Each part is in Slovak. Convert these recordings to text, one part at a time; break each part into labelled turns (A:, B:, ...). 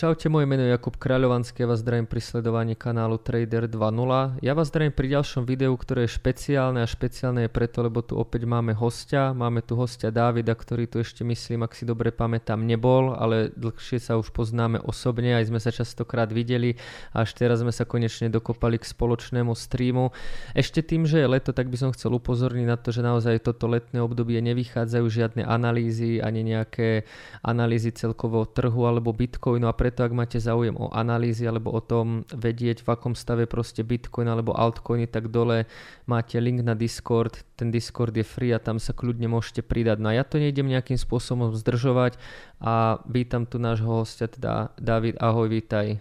A: Čaute, moje meno je Jakub Kráľovanský, ja vás zdravím pri sledovaní kanálu Trader 2.0. Ja vás zdravím pri ďalšom videu, ktoré je špeciálne a špeciálne je preto, lebo tu opäť máme hostia. Máme tu hostia Dávida, ktorý tu ešte myslím, ak si dobre pamätám, nebol, ale dlhšie sa už poznáme osobne, aj sme sa častokrát videli a až teraz sme sa konečne dokopali k spoločnému streamu. Ešte tým, že je leto, tak by som chcel upozorniť na to, že naozaj toto letné obdobie nevychádzajú žiadne analýzy ani nejaké analýzy celkového trhu alebo Bitcoinu a preto preto ak máte záujem o analýzy alebo o tom vedieť, v akom stave proste Bitcoin alebo altcoiny, tak dole máte link na Discord. Ten Discord je free a tam sa kľudne môžete pridať. No ja to nejdem nejakým spôsobom zdržovať a vítam tu nášho hostia, teda David, ahoj, vítaj.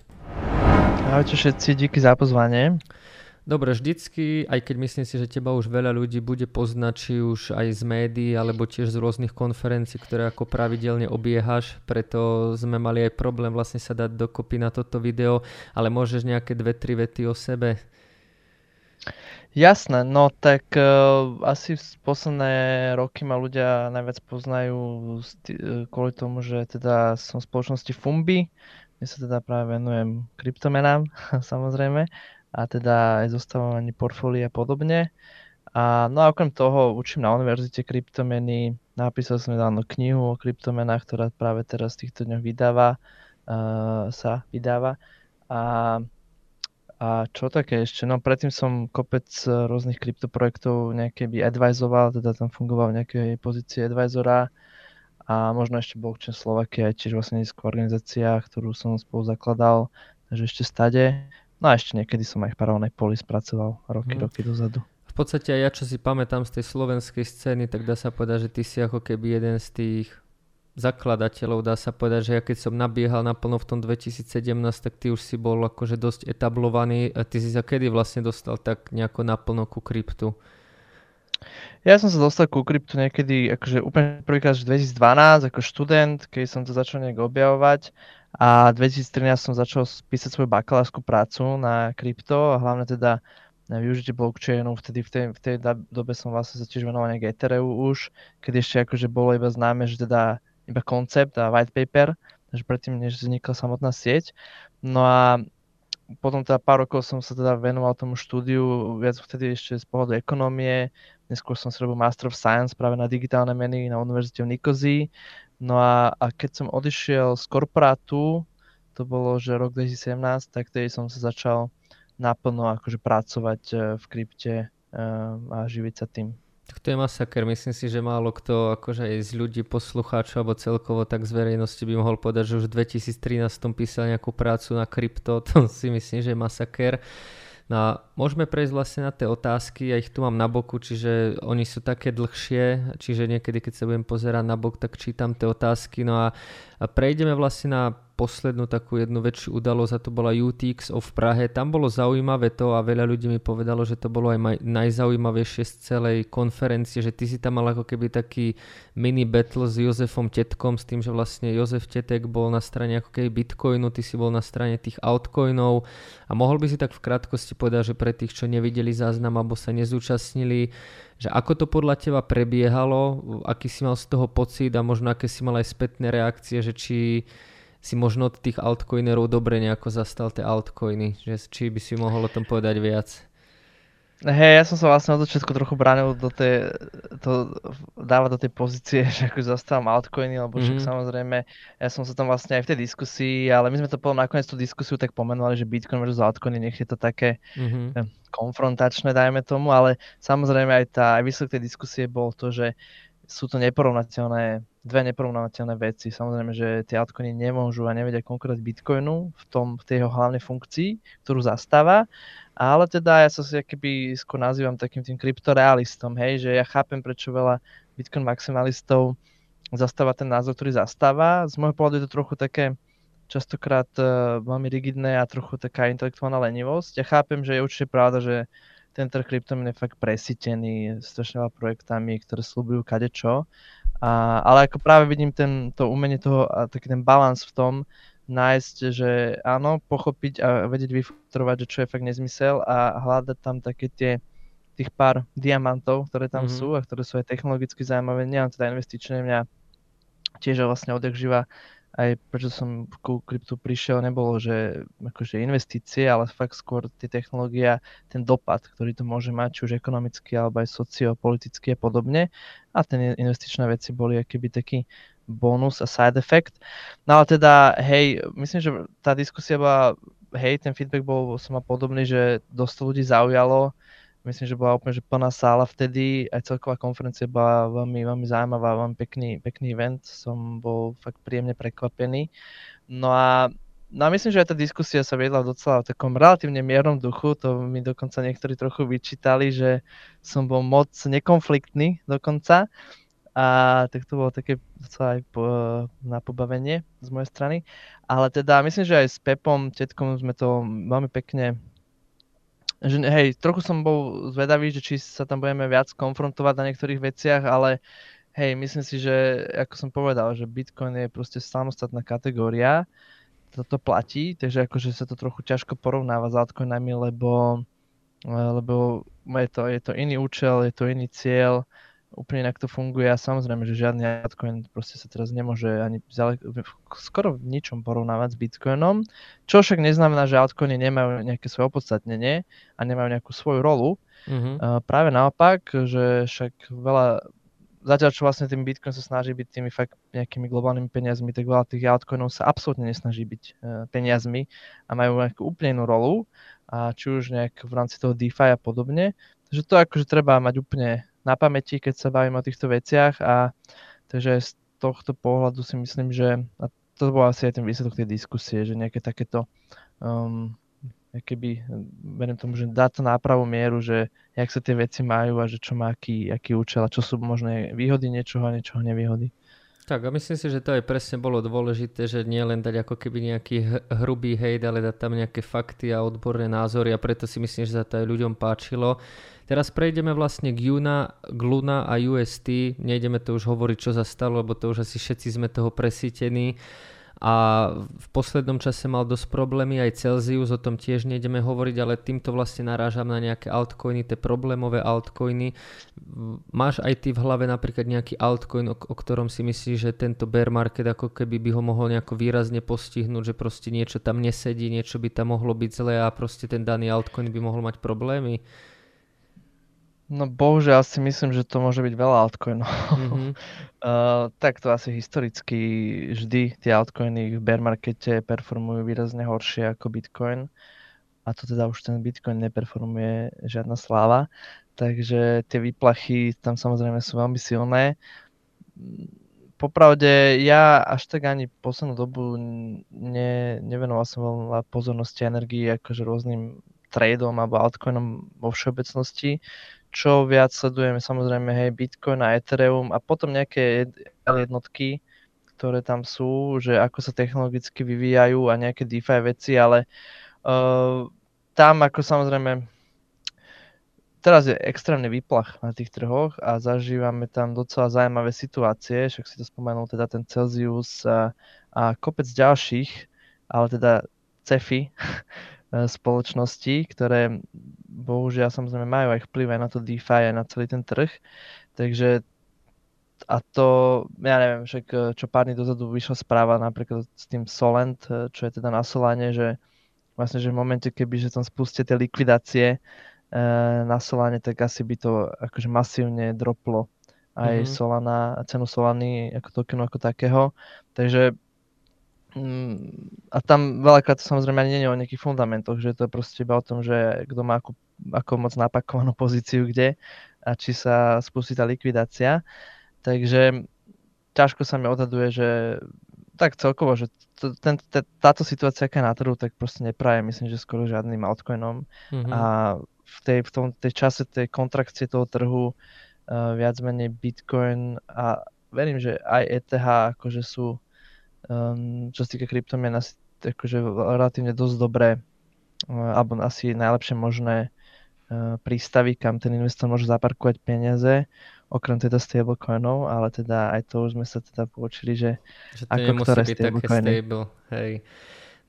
B: Ahojte všetci, díky za pozvanie.
A: Dobre, vždycky, aj keď myslím si, že teba už veľa ľudí bude poznať, či už aj z médií, alebo tiež z rôznych konferencií, ktoré ako pravidelne obiehaš, preto sme mali aj problém vlastne sa dať dokopy na toto video, ale môžeš nejaké dve, tri vety o sebe?
B: Jasné, no tak uh, asi v posledné roky ma ľudia najviac poznajú sti- kvôli tomu, že teda som v spoločnosti Fumbi, kde sa teda práve venujem kryptomenám, samozrejme a teda aj zostavovanie portfólia a podobne. A, no a okrem toho učím na univerzite kryptomeny, napísal som nedávno knihu o kryptomenách, ktorá práve teraz v týchto dňoch vydáva, uh, sa vydáva. A, a čo také ešte? No predtým som kopec rôznych kryptoprojektov nejaké by advisoval, teda tam fungoval v nejakej pozícii advisora a možno ešte Blockchain Slovakia, tiež vlastne organizácia, ktorú som spolu zakladal, takže ešte stade. No a ešte niekedy som aj v Paralelnej poli spracoval roky, hmm. roky dozadu.
A: V podstate aj ja, čo si pamätám z tej slovenskej scény, tak dá sa povedať, že ty si ako keby jeden z tých zakladateľov, dá sa povedať, že ja keď som nabiehal naplno v tom 2017, tak ty už si bol akože dosť etablovaný. A ty si sa kedy vlastne dostal tak nejako naplno ku kryptu?
B: Ja som sa dostal ku kryptu niekedy, akože úplne prvýkrát 2012 ako študent, keď som to začal nejak objavovať a 2013 som začal písať svoju bakalárskú prácu na krypto a hlavne teda na využitie blockchainu. Vtedy v tej, v tej dobe som vlastne sa tiež venoval nejak Ethereu už, keď ešte akože bolo iba známe, že teda iba koncept a white paper, takže predtým, než vznikla samotná sieť. No a potom teda pár rokov som sa teda venoval tomu štúdiu, viac vtedy ešte z pohľadu ekonomie, neskôr som si robil Master of Science práve na digitálne meny na Univerzite v Nikozii No a, a keď som odišiel z korporátu, to bolo, že rok 2017, tak tedy som sa začal naplno akože pracovať e, v krypte e, a živiť sa tým.
A: Tak to je masaker. Myslím si, že málo kto akože aj z ľudí, poslucháčov alebo celkovo tak z verejnosti by mohol povedať, že už v 2013 písal nejakú prácu na krypto. To si myslím, že je masaker. No a môžeme prejsť vlastne na tie otázky, ja ich tu mám na boku, čiže oni sú také dlhšie, čiže niekedy keď sa budem pozerať na bok, tak čítam tie otázky. No a, prejdeme vlastne na poslednú takú jednu väčšiu udalosť a to bola UTX v Prahe. Tam bolo zaujímavé to a veľa ľudí mi povedalo, že to bolo aj maj, najzaujímavejšie z celej konferencie, že ty si tam mal ako keby taký mini battle s Jozefom Tetkom s tým, že vlastne Jozef Tetek bol na strane ako keby Bitcoinu, ty si bol na strane tých altcoinov a mohol by si tak v krátkosti povedať, že pre tých, čo nevideli záznam alebo sa nezúčastnili, že ako to podľa teba prebiehalo, aký si mal z toho pocit a možno aké si mal aj spätné reakcie, že či si možno od tých altcoinerov dobre nejako zastal tie altcoiny, že či by si mohol o tom povedať viac?
B: Hej, ja som sa vlastne od začiatku trochu bránil do tej, to dávať do tej pozície, že ako zastávam altcoiny, lebo mm-hmm. však mhm. samozrejme, ja som sa tam vlastne aj v tej diskusii, ale my sme to potom nakoniec tú diskusiu tak pomenovali, že Bitcoin versus altcoiny, nech je to také mm-hmm. konfrontačné, dajme tomu, ale samozrejme aj tá, aj výsledok tej diskusie bol to, že sú to neporovnateľné, dve neporovnateľné veci. Samozrejme, že tie altcoiny nemôžu a nevedia konkurovať Bitcoinu v, tom, v tej jeho hlavnej funkcii, ktorú zastáva, ale teda ja sa si keby skôr nazývam takým tým kryptorealistom, hej, že ja chápem, prečo veľa Bitcoin maximalistov zastáva ten názor, ktorý zastáva. Z môjho pohľadu je to trochu také častokrát uh, veľmi rigidné a trochu taká intelektuálna lenivosť. Ja chápem, že je určite pravda, že ten trh kryptomien je fakt presítený strašne veľa projektami, ktoré slúbujú kadečo. A, ale ako práve vidím ten, to umenie toho a taký ten balans v tom, nájsť, že áno, pochopiť a vedieť vyfiltrovať, že čo je fakt nezmysel a hľadať tam také tie tých pár diamantov, ktoré tam mm-hmm. sú a ktoré sú aj technologicky zaujímavé, nielen teda investičné, mňa tiež vlastne odjak živa aj prečo som ku kryptu prišiel, nebolo, že akože investície, ale fakt skôr tie technológie a ten dopad, ktorý to môže mať, či už ekonomicky, alebo aj sociopoliticky a podobne. A ten investičné veci boli akýby taký bonus a side effect. No ale teda, hej, myslím, že tá diskusia bola, hej, ten feedback bol som podobný, že dosť ľudí zaujalo myslím, že bola úplne že plná sála vtedy, aj celková konferencia bola veľmi, veľmi zaujímavá, veľmi pekný, pekný event, som bol fakt príjemne prekvapený. No a No a myslím, že aj tá diskusia sa viedla docela v takom relatívne miernom duchu, to mi dokonca niektorí trochu vyčítali, že som bol moc nekonfliktný dokonca. A tak to bolo také docela aj po, na pobavenie z mojej strany. Ale teda myslím, že aj s Pepom, tetkom sme to veľmi pekne že hej, trochu som bol zvedavý, že či sa tam budeme viac konfrontovať na niektorých veciach, ale hej, myslím si, že ako som povedal, že Bitcoin je proste samostatná kategória, toto platí, takže akože sa to trochu ťažko porovnáva s altcoinami, lebo, lebo je to, je to iný účel, je to iný cieľ, úplne inak to funguje a samozrejme, že žiadny altcoin proste sa teraz nemôže ani skoro v ničom porovnávať s Bitcoinom, čo však neznamená, že altcoiny nemajú nejaké svoje opodstatnenie a nemajú nejakú svoju rolu. Mm-hmm. Uh, práve naopak, že však veľa, zatiaľ čo vlastne tým Bitcoin sa snaží byť tými fakt nejakými globálnymi peniazmi, tak veľa tých altcoinov sa absolútne nesnaží byť uh, peniazmi a majú nejakú úplne inú rolu, a či už nejak v rámci toho DeFi a podobne. Takže to akože treba mať úplne na pamäti, keď sa bavím o týchto veciach a takže z tohto pohľadu si myslím, že a to bol asi aj ten výsledok tej diskusie, že nejaké takéto um, keby, verím tomu, že dá to nápravu mieru, že jak sa tie veci majú a že čo má aký, aký účel a čo sú možné výhody niečoho a niečoho nevýhody.
A: Tak a myslím si, že to aj presne bolo dôležité, že nie len dať ako keby nejaký hrubý hejt, ale dať tam nejaké fakty a odborné názory a preto si myslím, že sa to aj ľuďom páčilo. Teraz prejdeme vlastne k Juna, k a UST. Nejdeme to už hovoriť, čo sa stalo, lebo to už asi všetci sme toho presítení. A v poslednom čase mal dosť problémy aj Celsius, o tom tiež nejdeme hovoriť, ale týmto vlastne narážam na nejaké altcoiny, tie problémové altcoiny. Máš aj ty v hlave napríklad nejaký altcoin, o, o ktorom si myslíš, že tento bear market ako keby by ho mohol nejako výrazne postihnúť, že proste niečo tam nesedí, niečo by tam mohlo byť zlé a proste ten daný altcoin by mohol mať problémy?
B: No bohužiaľ si myslím, že to môže byť veľa altcoinov. Mm-hmm. uh, tak to asi historicky vždy tie altcoiny v bear markete performujú výrazne horšie ako Bitcoin. A to teda už ten Bitcoin neperformuje žiadna sláva. Takže tie výplachy tam samozrejme sú veľmi silné. Popravde ja až tak ani poslednú dobu ne, nevenoval som veľa pozornosti a energii akože rôznym tradeom alebo altcoinom vo všeobecnosti čo viac sledujeme samozrejme hej Bitcoin a Ethereum a potom nejaké jednotky, ktoré tam sú, že ako sa technologicky vyvíjajú a nejaké DeFi veci, ale uh, tam ako samozrejme teraz je extrémny výplach na tých trhoch a zažívame tam docela zaujímavé situácie, však si to spomenul teda ten Celsius a, a kopec ďalších, ale teda CEFI, spoločnosti, ktoré bohužiaľ samozrejme majú aj vplyv aj na to DeFi, aj na celý ten trh. Takže a to, ja neviem, však e, čo pár dní dozadu vyšla správa napríklad s tým Solent, e, čo je teda na Soláne, že vlastne, že v momente, keby že tam spustia tie likvidácie na Soláne, tak asi by to akože masívne droplo aj mm-hmm. Solana, cenu Solany ako tokenu ako takého. Takže a tam veľakrát to samozrejme ani nie je o nejakých fundamentoch, že to je proste iba o tom, že kto má ako, ako moc napakovanú pozíciu kde a či sa spustí tá likvidácia. Takže ťažko sa mi odhaduje, že tak celkovo, že to, ten, t- táto situácia, aká na trhu, tak proste nepraje, myslím, že skoro žiadnym altcoinom. Mm-hmm. A v tej, v tom tej čase tej kontrakcie toho trhu uh, viac menej Bitcoin a verím, že aj ETH akože sú um, čo sa týka kryptomien, asi akože relatívne dosť dobré, uh, alebo asi najlepšie možné uh, prístavy, kam ten investor môže zaparkovať peniaze, okrem teda stablecoinov, ale teda aj to už sme sa teda poučili, že,
A: že to ako ktoré byť stablecoiny. Stable, hej.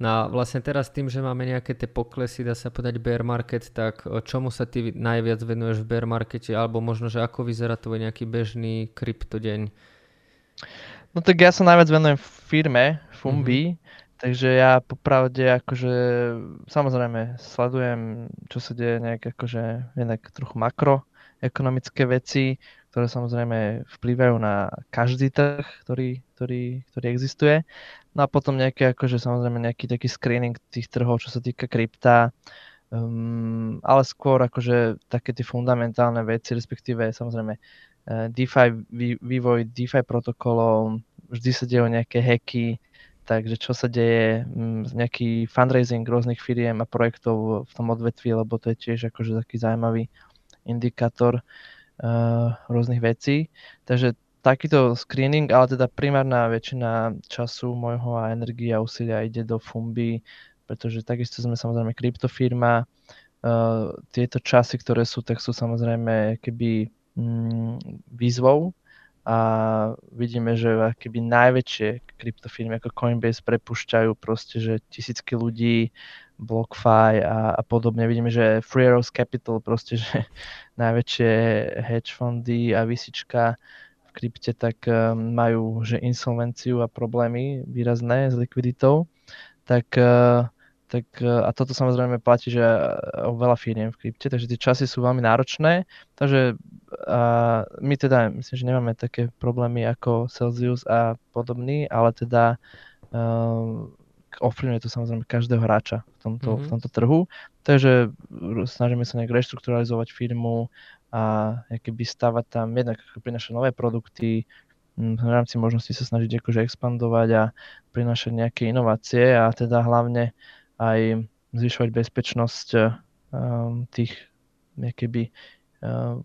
A: No a vlastne teraz tým, že máme nejaké tie poklesy, dá sa povedať bear market, tak čomu sa ty najviac venuješ v bear markete, alebo možno, že ako vyzerá tvoj nejaký bežný kryptodeň?
B: No tak ja sa najviac venujem firme, Fumbi, mm-hmm. Takže ja popravde akože samozrejme sledujem, čo sa deje nejak akože jednak trochu makroekonomické veci, ktoré samozrejme vplývajú na každý trh, ktorý, ktorý, ktorý existuje. No a potom nejaký akože samozrejme nejaký taký screening tých trhov, čo sa týka krypta, um, ale skôr akože také tie fundamentálne veci, respektíve samozrejme DeFi, vývoj DeFi protokolov, vždy sa dejú nejaké hacky, takže čo sa deje, mm, nejaký fundraising rôznych firiem a projektov v tom odvetví, lebo to je tiež akože taký zaujímavý indikátor uh, rôznych vecí. Takže takýto screening, ale teda primárna väčšina času môjho a energie a úsilia ide do Fumbi, pretože takisto sme samozrejme kryptofirma. Uh, tieto časy, ktoré sú, tak sú samozrejme keby výzvou a vidíme, že keby najväčšie kryptofirmy ako Coinbase prepušťajú proste, že tisícky ľudí, BlockFi a, a podobne. Vidíme, že Free Arrows Capital proste, že najväčšie hedge fundy a vysička v krypte tak um, majú že insolvenciu a problémy výrazné s likviditou. Tak uh, tak, e, a toto samozrejme platí, že e, o veľa firiem v krypte, takže tie časy sú veľmi náročné, takže a my teda myslím, že nemáme také problémy ako Celsius a podobný, ale teda uh, ovplyvňuje to samozrejme každého hráča v tomto, mm-hmm. v mhm. tomto trhu, takže snažíme sa nejak reštrukturalizovať firmu a keby stavať tam jednak prinašať nové produkty, v rámci možnosti sa snažiť akože expandovať a prinašať nejaké inovácie a teda hlavne aj zvyšovať bezpečnosť um, tých keby, um,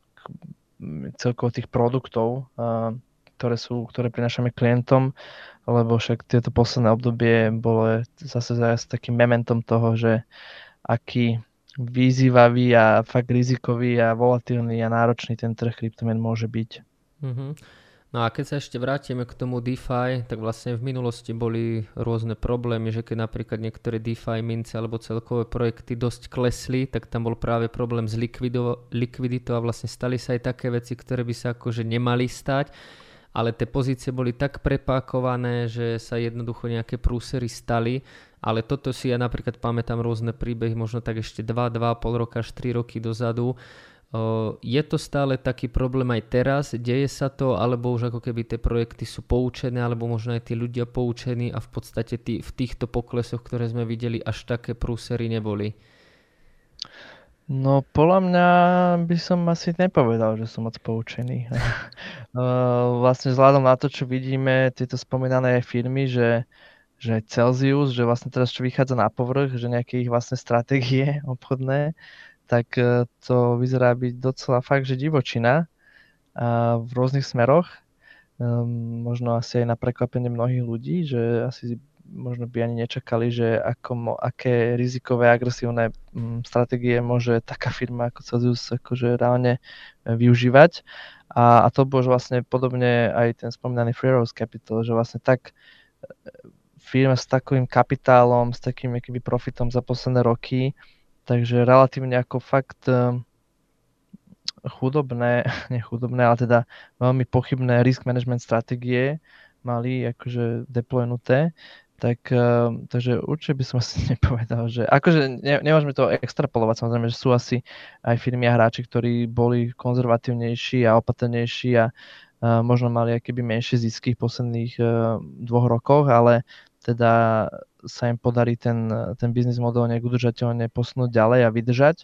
B: celkovo tých produktov, um, ktoré, sú, ktoré prinášame klientom, lebo však tieto posledné obdobie bolo zase zase takým mementom toho, že aký vyzývavý a fakt rizikový a volatilný a náročný ten trh kryptomien môže byť. Mm-hmm.
A: No a keď sa ešte vrátime k tomu DeFi, tak vlastne v minulosti boli rôzne problémy, že keď napríklad niektoré DeFi mince alebo celkové projekty dosť klesli, tak tam bol práve problém s likviditou a vlastne stali sa aj také veci, ktoré by sa akože nemali stať. Ale tie pozície boli tak prepákované, že sa jednoducho nejaké prúsery stali, ale toto si ja napríklad pamätám rôzne príbehy, možno tak ešte 2, 2,5 roka až 3 roky dozadu, je to stále taký problém aj teraz? Deje sa to, alebo už ako keby tie projekty sú poučené, alebo možno aj tí ľudia poučení a v podstate tí, v týchto poklesoch, ktoré sme videli, až také prúsery neboli?
B: No podľa mňa by som asi nepovedal, že som moc poučený. vlastne vzhľadom na to, čo vidíme, tieto spomínané firmy, že, že Celsius, že vlastne teraz čo vychádza na povrch, že nejaké ich vlastné stratégie obchodné, tak e, to vyzerá byť docela fakt, že divočina v rôznych smeroch. Um, možno asi aj na prekvapenie mnohých ľudí, že asi možno by ani nečakali, že ako, aké rizikové, agresívne um, stratégie môže taká firma ako Celsius akože reálne e, využívať. A, a to bolo vlastne podobne aj ten spomínaný Rose Capital, že vlastne tak e, firma s takovým kapitálom, s takým profitom za posledné roky Takže relatívne ako fakt eh, chudobné, nechudobné, ale teda veľmi pochybné risk management stratégie mali akože deploynuté. Tak, eh, takže určite by som asi nepovedal, že akože ne, nemôžeme to extrapolovať, samozrejme, že sú asi aj firmy a hráči, ktorí boli konzervatívnejší a opatrnejší a, a možno mali akéby menšie zisky v posledných uh, dvoch rokoch, ale teda sa im podarí ten, ten biznis model nejak udržateľne posunúť ďalej a vydržať.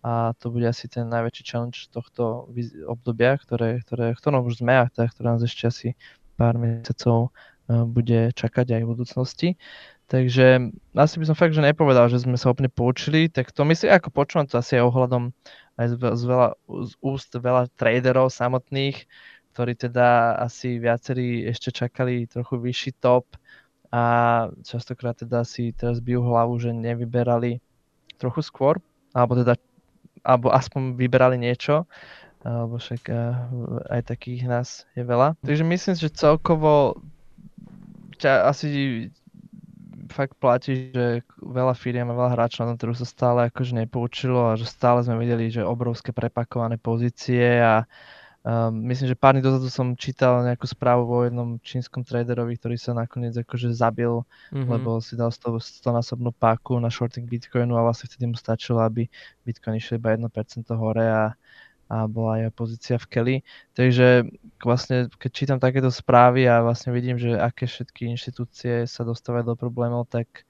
B: A to bude asi ten najväčší challenge tohto obdobia, ktoré, ktoré, ktorom už sme a teda, ktoré nás ešte asi pár mesiacov e, bude čakať aj v budúcnosti. Takže asi by som fakt, že nepovedal, že sme sa úplne poučili, tak to myslím, ako počúvam to asi aj ohľadom aj z, z, veľa, z úst veľa traderov samotných, ktorí teda asi viacerí ešte čakali trochu vyšší top, a častokrát teda si teraz bijú hlavu, že nevyberali trochu skôr, alebo teda alebo aspoň vyberali niečo, alebo však eh, aj takých nás je veľa. Takže myslím, že celkovo ťa asi fakt platí, že veľa firiem a veľa hráčov na trhu sa stále akože nepoučilo a že stále sme videli, že obrovské prepakované pozície a, Um, myslím, že pár dní dozadu som čítal nejakú správu o jednom čínskom traderovi, ktorý sa nakoniec akože zabil, mm-hmm. lebo si dal 100, 100 násobnú páku na shorting Bitcoinu a vlastne vtedy mu stačilo, aby Bitcoin išiel iba 1% hore a, a bola aj pozícia v Kelly. Takže vlastne keď čítam takéto správy a vlastne vidím, že aké všetky inštitúcie sa dostávajú do problémov, tak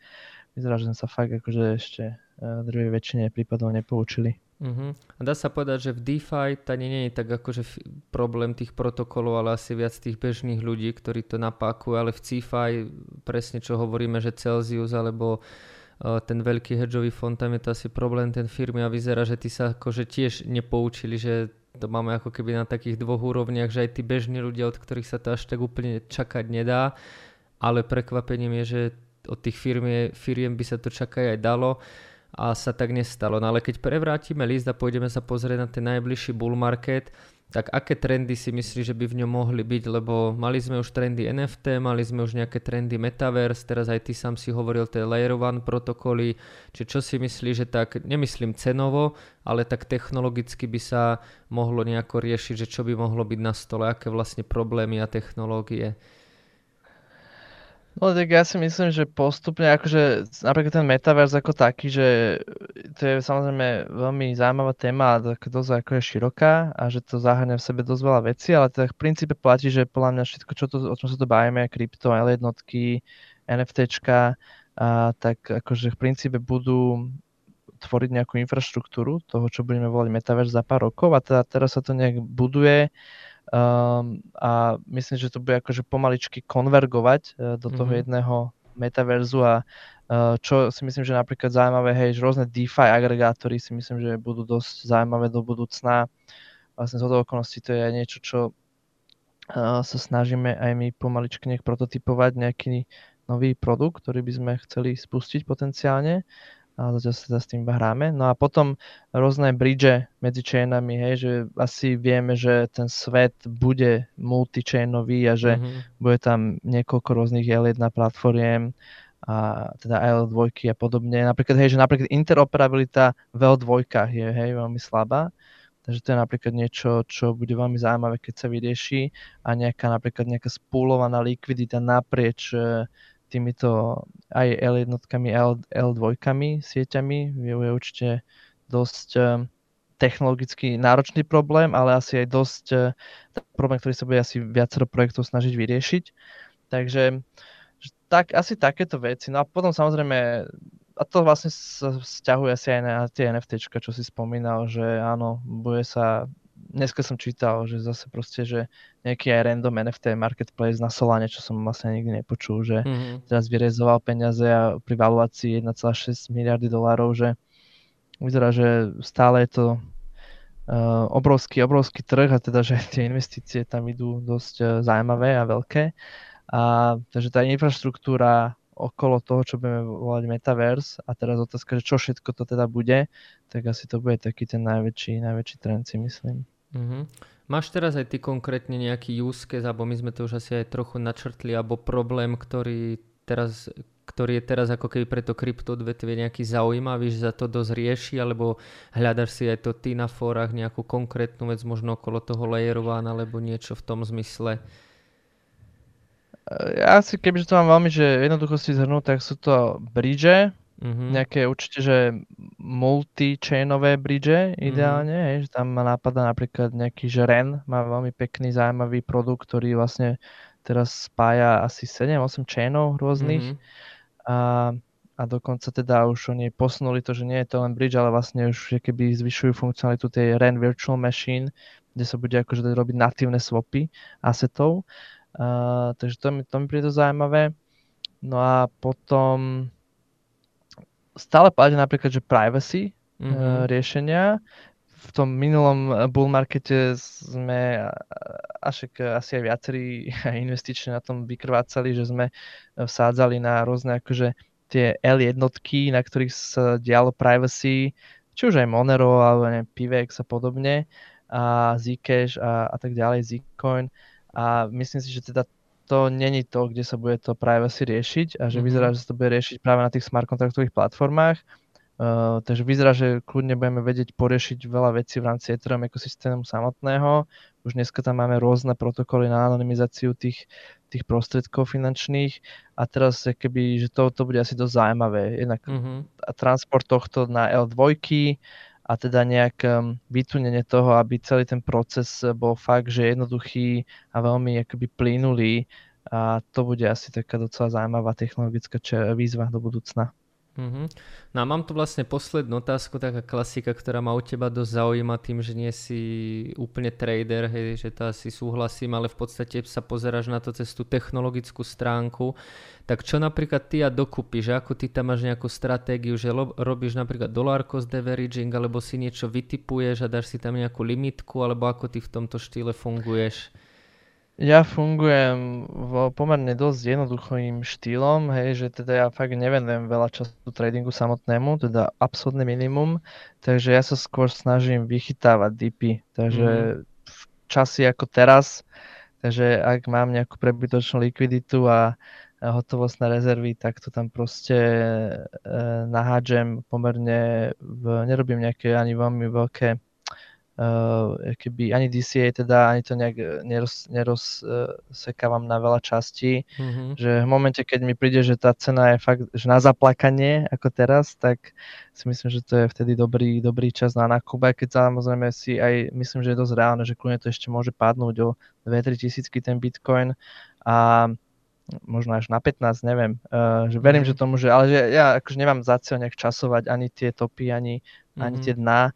B: vyzerá, že sme sa fakt akože ešte uh, druhej väčšine prípadov nepoučili.
A: Uh-huh. A dá sa povedať, že v DeFi to nie je tak akože problém tých protokolov, ale asi viac tých bežných ľudí, ktorí to napákujú, ale v CeFi presne čo hovoríme, že Celsius alebo uh, ten veľký hedžový fond, tam je to asi problém ten firmy a vyzerá, že tí sa akože tiež nepoučili, že to máme ako keby na takých dvoch úrovniach, že aj tí bežní ľudia, od ktorých sa to až tak úplne čakať nedá, ale prekvapením je, že od tých firmie, firiem by sa to čakať aj dalo a sa tak nestalo. No ale keď prevrátime list a pôjdeme sa pozrieť na ten najbližší bull market, tak aké trendy si myslíš, že by v ňom mohli byť, lebo mali sme už trendy NFT, mali sme už nejaké trendy Metaverse, teraz aj ty sám si hovoril tie Layer 1 protokoly, či čo si myslíš, že tak, nemyslím cenovo, ale tak technologicky by sa mohlo nejako riešiť, že čo by mohlo byť na stole, aké vlastne problémy a technológie.
B: No tak ja si myslím, že postupne, akože napríklad ten metaverse ako taký, že to je samozrejme veľmi zaujímavá téma a tak dosť ako je široká a že to zahrňa v sebe dosť veľa vecí, ale tak v princípe platí, že podľa mňa všetko, čo to, o čom sa to bavíme, krypto, L jednotky, NFTčka, a tak akože v princípe budú tvoriť nejakú infraštruktúru toho, čo budeme volať metaverse za pár rokov a teda teraz sa to nejak buduje Um, a myslím, že to bude akože pomaličky konvergovať uh, do toho mm-hmm. jedného metaverzu a uh, čo si myslím, že napríklad zaujímavé, hej, že rôzne DeFi agregátory si myslím, že budú dosť zaujímavé do budúcna. Vlastne z okolností to je niečo, čo uh, sa snažíme aj my pomaličky nech prototypovať nejaký nový produkt, ktorý by sme chceli spustiť potenciálne a zatiaľ sa s tým hráme. No a potom rôzne bridge medzi chainami, hej, že asi vieme, že ten svet bude multichainový a že mm-hmm. bude tam niekoľko rôznych L1 platformiem a teda L2 a podobne. Napríklad, hej, že napríklad interoperabilita v L2 je hej, veľmi slabá. Takže to je napríklad niečo, čo bude veľmi zaujímavé, keď sa vyrieši a nejaká napríklad nejaká spúlovaná likvidita naprieč týmito aj L1, L, L2 sieťami je, určite dosť eh, technologicky náročný problém, ale asi aj dosť uh, problém, ktorý sa bude asi viacero projektov snažiť vyriešiť. Takže tak, asi takéto veci. No a potom samozrejme, a to vlastne sa vzťahuje asi aj na tie NFT, čo si spomínal, že áno, bude sa dneska som čítal, že zase proste, že nejaký aj random NFT marketplace na Solane, čo som vlastne nikdy nepočul, že mm-hmm. teraz vyrezoval peniaze a pri valuácii 1,6 miliardy dolárov, že vyzerá, že stále je to uh, obrovský, obrovský trh a teda, že tie investície tam idú dosť uh, zaujímavé a veľké. A takže tá infraštruktúra okolo toho, čo budeme volať metaverse a teraz otázka, že čo všetko to teda bude, tak asi to bude taký ten najväčší, najväčší trend si myslím.
A: Mm-hmm. Máš teraz aj ty konkrétne nejaký use case, alebo my sme to už asi aj trochu načrtli, alebo problém, ktorý teraz ktorý je teraz ako keby pre to krypto odvetvie nejaký zaujímavý, že za to dosť rieši, alebo hľadaš si aj to ty na fórach nejakú konkrétnu vec, možno okolo toho layerován, alebo niečo v tom zmysle?
B: Ja si, kebyže to mám veľmi, že jednoducho si zhrnúť, tak sú to bridge, mm-hmm. nejaké určite, že multi-chainové bridge ideálne, mm-hmm. hej, že tam ma napadá napríklad nejaký, že REN má veľmi pekný, zaujímavý produkt, ktorý vlastne teraz spája asi 7-8 chainov rôznych mm-hmm. a, a dokonca teda už oni posunuli to, že nie je to len bridge, ale vlastne už keby zvyšujú funkcionalitu tej REN Virtual Machine, kde sa bude akože robiť natívne swapy asetov Uh, takže to mi, to mi príde zaujímavé. No a potom stále platí napríklad, že privacy mm-hmm. uh, riešenia. V tom minulom bull markete sme až asi aj viacerí investične na tom vykrvácali, že sme vsádzali na rôzne akože tie L jednotky, na ktorých sa dialo privacy, či už aj Monero alebo neviem, Pivex a podobne a Zcash a, a tak ďalej, Zcoin a myslím si, že teda to není to, kde sa bude to privacy riešiť a že mm-hmm. vyzerá, že sa to bude riešiť práve na tých smart kontraktových platformách. Uh, takže vyzerá, že kľudne budeme vedieť poriešiť veľa vecí v rámci Ethereum ekosystému samotného. Už dneska tam máme rôzne protokoly na anonymizáciu tých, tých prostriedkov finančných a teraz keby, že to, to bude asi dosť zaujímavé. Jednak mm-hmm. transport tohto na L2 a teda nejak um, vytunenie toho, aby celý ten proces bol fakt, že jednoduchý a veľmi akoby plynulý a to bude asi taká docela zaujímavá technologická výzva do budúcna.
A: Mm-hmm. No a mám tu vlastne poslednú otázku, taká klasika, ktorá ma u teba dosť zaujíma tým, že nie si úplne trader, hej, že to asi súhlasím, ale v podstate sa pozeráš na to cez tú technologickú stránku. Tak čo napríklad ty a dokupy, že ako ty tam máš nejakú stratégiu, že lo- robíš napríklad dollar cost averaging, alebo si niečo vytipuješ a dáš si tam nejakú limitku, alebo ako ty v tomto štýle funguješ?
B: Ja fungujem vo pomerne dosť jednoduchým štýlom, hej, že teda ja fakt nevenujem veľa času tradingu samotnému, teda absolútne minimum, takže ja sa skôr snažím vychytávať dipy, takže mm. v časy ako teraz, takže ak mám nejakú prebytočnú likviditu a hotovostné rezervy, tak to tam proste e, nahádžem pomerne, v, nerobím nejaké ani veľmi veľké uh, keby ani DCA teda ani to nejak eh, neroz, nerozsekávam na veľa častí, mm-hmm. že v momente, keď mi príde, že tá cena je fakt že na zaplakanie ako teraz, tak si myslím, že to je vtedy dobrý, dobrý čas na nákup, aj keď samozrejme si aj myslím, že je dosť reálne, že kľudne to ešte môže padnúť o 2-3 tisícky ten Bitcoin a možno až na 15, neviem. Uh, že verím, mm. že tomu, že, ale že ja akože nemám za cieľ nejak časovať ani tie topy, ani, mm-hmm. ani tie dna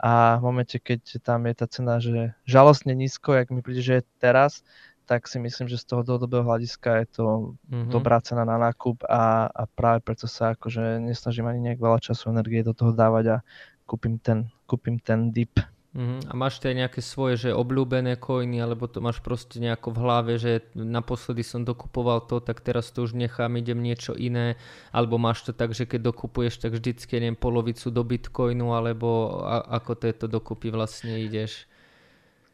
B: a v momente, keď tam je tá cena, že žalostne nízko, jak mi príde, že je teraz, tak si myslím, že z toho dlhodobého hľadiska je to mm-hmm. dobrá cena na nákup a, a práve preto sa akože nesnažím ani nejak veľa času energie do toho dávať a kúpim ten, kúpim ten dip.
A: Uh-huh. A máš aj nejaké svoje, že obľúbené coiny, alebo to máš proste nejako v hlave, že naposledy som dokupoval to, tak teraz to už nechám, idem niečo iné, alebo máš to tak, že keď dokupuješ, tak vždycky neviem polovicu do bitcoinu, alebo a, ako tieto dokupy vlastne ideš?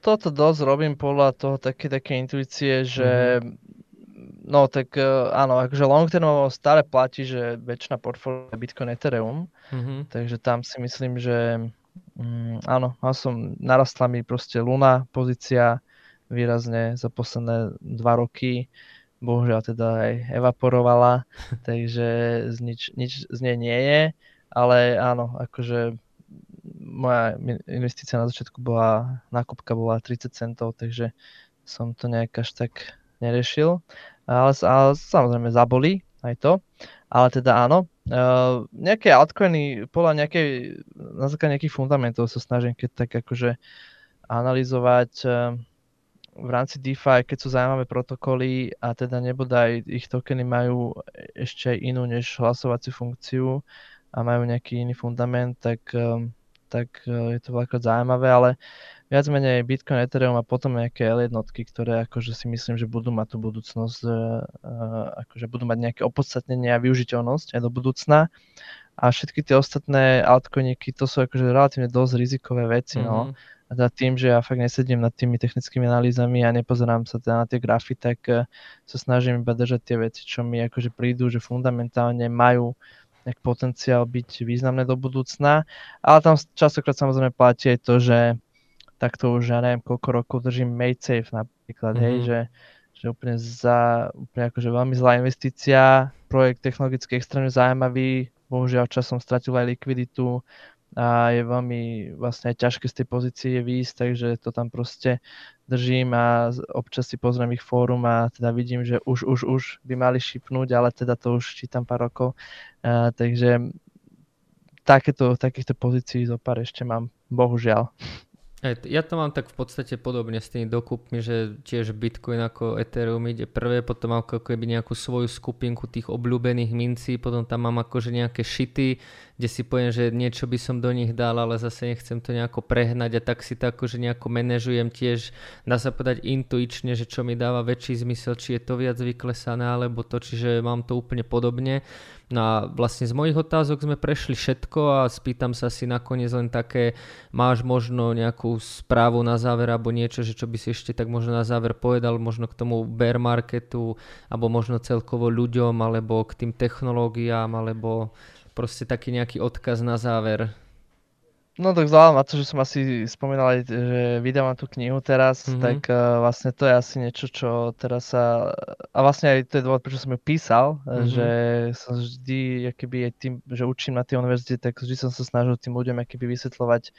B: Toto dosť robím podľa toho také, také intuície, že uh-huh. No tak e, áno, akože long termovo stále platí, že väčšina portfólia Bitcoin Ethereum, uh-huh. takže tam si myslím, že Mm, áno, mal som, narastla mi proste Luna pozícia výrazne za posledné dva roky. Bohužiaľ teda aj evaporovala, takže nič, nič z nej nie je. Ale áno, akože moja investícia na začiatku bola, nákupka bola 30 centov, takže som to nejak až tak neriešil. Ale, ale samozrejme zaboli aj to. Ale teda áno, uh, nejaké altcoiny podľa nejakej, na základe nejakých fundamentov sa snažím keď tak akože analyzovať uh, v rámci DeFi, keď sú zaujímavé protokoly a teda nebodaj ich tokeny majú ešte aj inú než hlasovaciu funkciu a majú nejaký iný fundament, tak, um, tak uh, je to veľakrát zaujímavé, ale viac menej Bitcoin, Ethereum a potom nejaké L jednotky, ktoré akože si myslím, že budú mať tú budúcnosť, uh, akože budú mať nejaké opodstatnenie a využiteľnosť aj do budúcna. A všetky tie ostatné altcoiniky, to sú akože relatívne dosť rizikové veci, mm-hmm. no. Mhm. A teda tým, že ja fakt nesedím nad tými technickými analýzami a nepozerám sa teda na tie grafy, tak uh, sa snažím iba držať tie veci, čo mi akože prídu, že fundamentálne majú nejak potenciál byť významné do budúcna. Ale tam častokrát samozrejme platí aj to, že tak to už ja neviem koľko rokov držím MadeSafe napríklad, mm-hmm. hej, mhm. že, že úplne za, úplne akože veľmi zlá investícia, projekt technologicky extrémne zaujímavý, bohužiaľ časom stratil aj likviditu a je veľmi vlastne ťažké z tej pozície výjsť, takže to tam proste držím a občas si pozriem ich fórum a teda vidím, že už, už, už by mali šipnúť, ale teda to už čítam pár rokov. Uh, takže takéto, takýchto pozícií zo pár ešte mám, bohužiaľ.
A: Ja to mám tak v podstate podobne s tými dokupmi, že tiež Bitcoin ako Ethereum ide prvé, potom mám ako keby nejakú svoju skupinku tých obľúbených mincí, potom tam mám akože nejaké šity, kde si poviem, že niečo by som do nich dal, ale zase nechcem to nejako prehnať a tak si to akože nejako manažujem tiež, dá sa povedať intuične, že čo mi dáva väčší zmysel, či je to viac vyklesané alebo to, čiže mám to úplne podobne. No a vlastne z mojich otázok sme prešli všetko a spýtam sa si nakoniec len také, máš možno nejakú správu na záver alebo niečo, že čo by si ešte tak možno na záver povedal, možno k tomu bear marketu alebo možno celkovo ľuďom alebo k tým technológiám alebo proste taký nejaký odkaz na záver.
B: No tak vzhľadom na to, že som asi spomínal že vydávam tú knihu teraz, mm-hmm. tak uh, vlastne to je asi niečo, čo teraz sa... A vlastne aj to je dôvod, prečo som ju písal, mm-hmm. že som vždy, keby aj tým, že učím na tej univerzite, tak vždy som sa snažil tým ľuďom keby vysvetľovať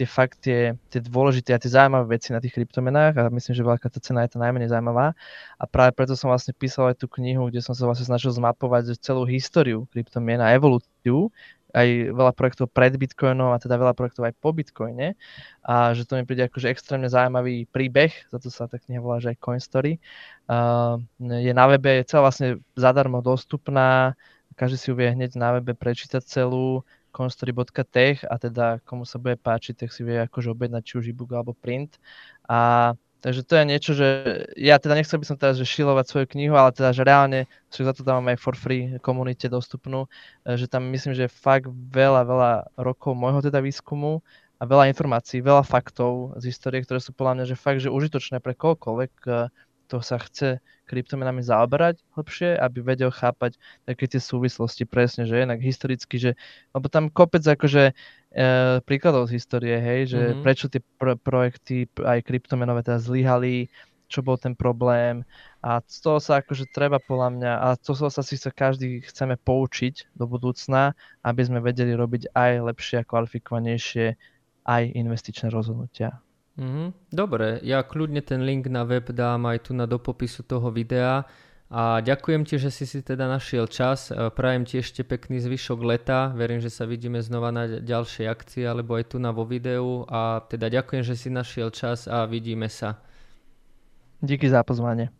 B: tie fakt, tie, tie dôležité a tie zaujímavé veci na tých kryptomenách a myslím, že veľká tá cena je tá najmenej zaujímavá. A práve preto som vlastne písal aj tú knihu, kde som sa vlastne snažil zmapovať celú históriu kryptomien a evolúciu aj veľa projektov pred Bitcoinom a teda veľa projektov aj po Bitcoine a že to mi príde akože extrémne zaujímavý príbeh, za to sa tak kniha volá, že aj Coin Story. Uh, je na webe, je celá vlastne zadarmo dostupná, každý si ju vie hneď na webe prečítať celú, coinstory.tech a teda komu sa bude páčiť, tak si vie akože objednať či už e-book alebo print. A Takže to je niečo, že ja teda nechcel by som teraz že šilovať svoju knihu, ale teda, že reálne, že za to dávam aj for free komunite dostupnú, e, že tam myslím, že fakt veľa, veľa rokov môjho teda výskumu a veľa informácií, veľa faktov z histórie, ktoré sú podľa mňa, že fakt, že užitočné pre kohokoľvek, e, kto sa chce kryptomenami zaoberať hlbšie, aby vedel chápať také tie súvislosti presne, že jednak historicky, že, lebo tam kopec akože e, príkladov z histórie, hej, že mm-hmm. prečo tie pro- projekty aj kryptomenové teda zlyhali, čo bol ten problém a z toho sa akože treba podľa mňa, a toho sa si sa každý chceme poučiť do budúcna, aby sme vedeli robiť aj lepšie a kvalifikovanejšie aj investičné rozhodnutia.
A: Mm-hmm. Dobre, ja kľudne ten link na web dám aj tu na do toho videa. A ďakujem ti, že si si teda našiel čas. E, prajem ti ešte pekný zvyšok leta. Verím, že sa vidíme znova na ďalšej akcii alebo aj tu na vo videu. A teda ďakujem, že si našiel čas a vidíme sa.
B: Díky za pozvanie.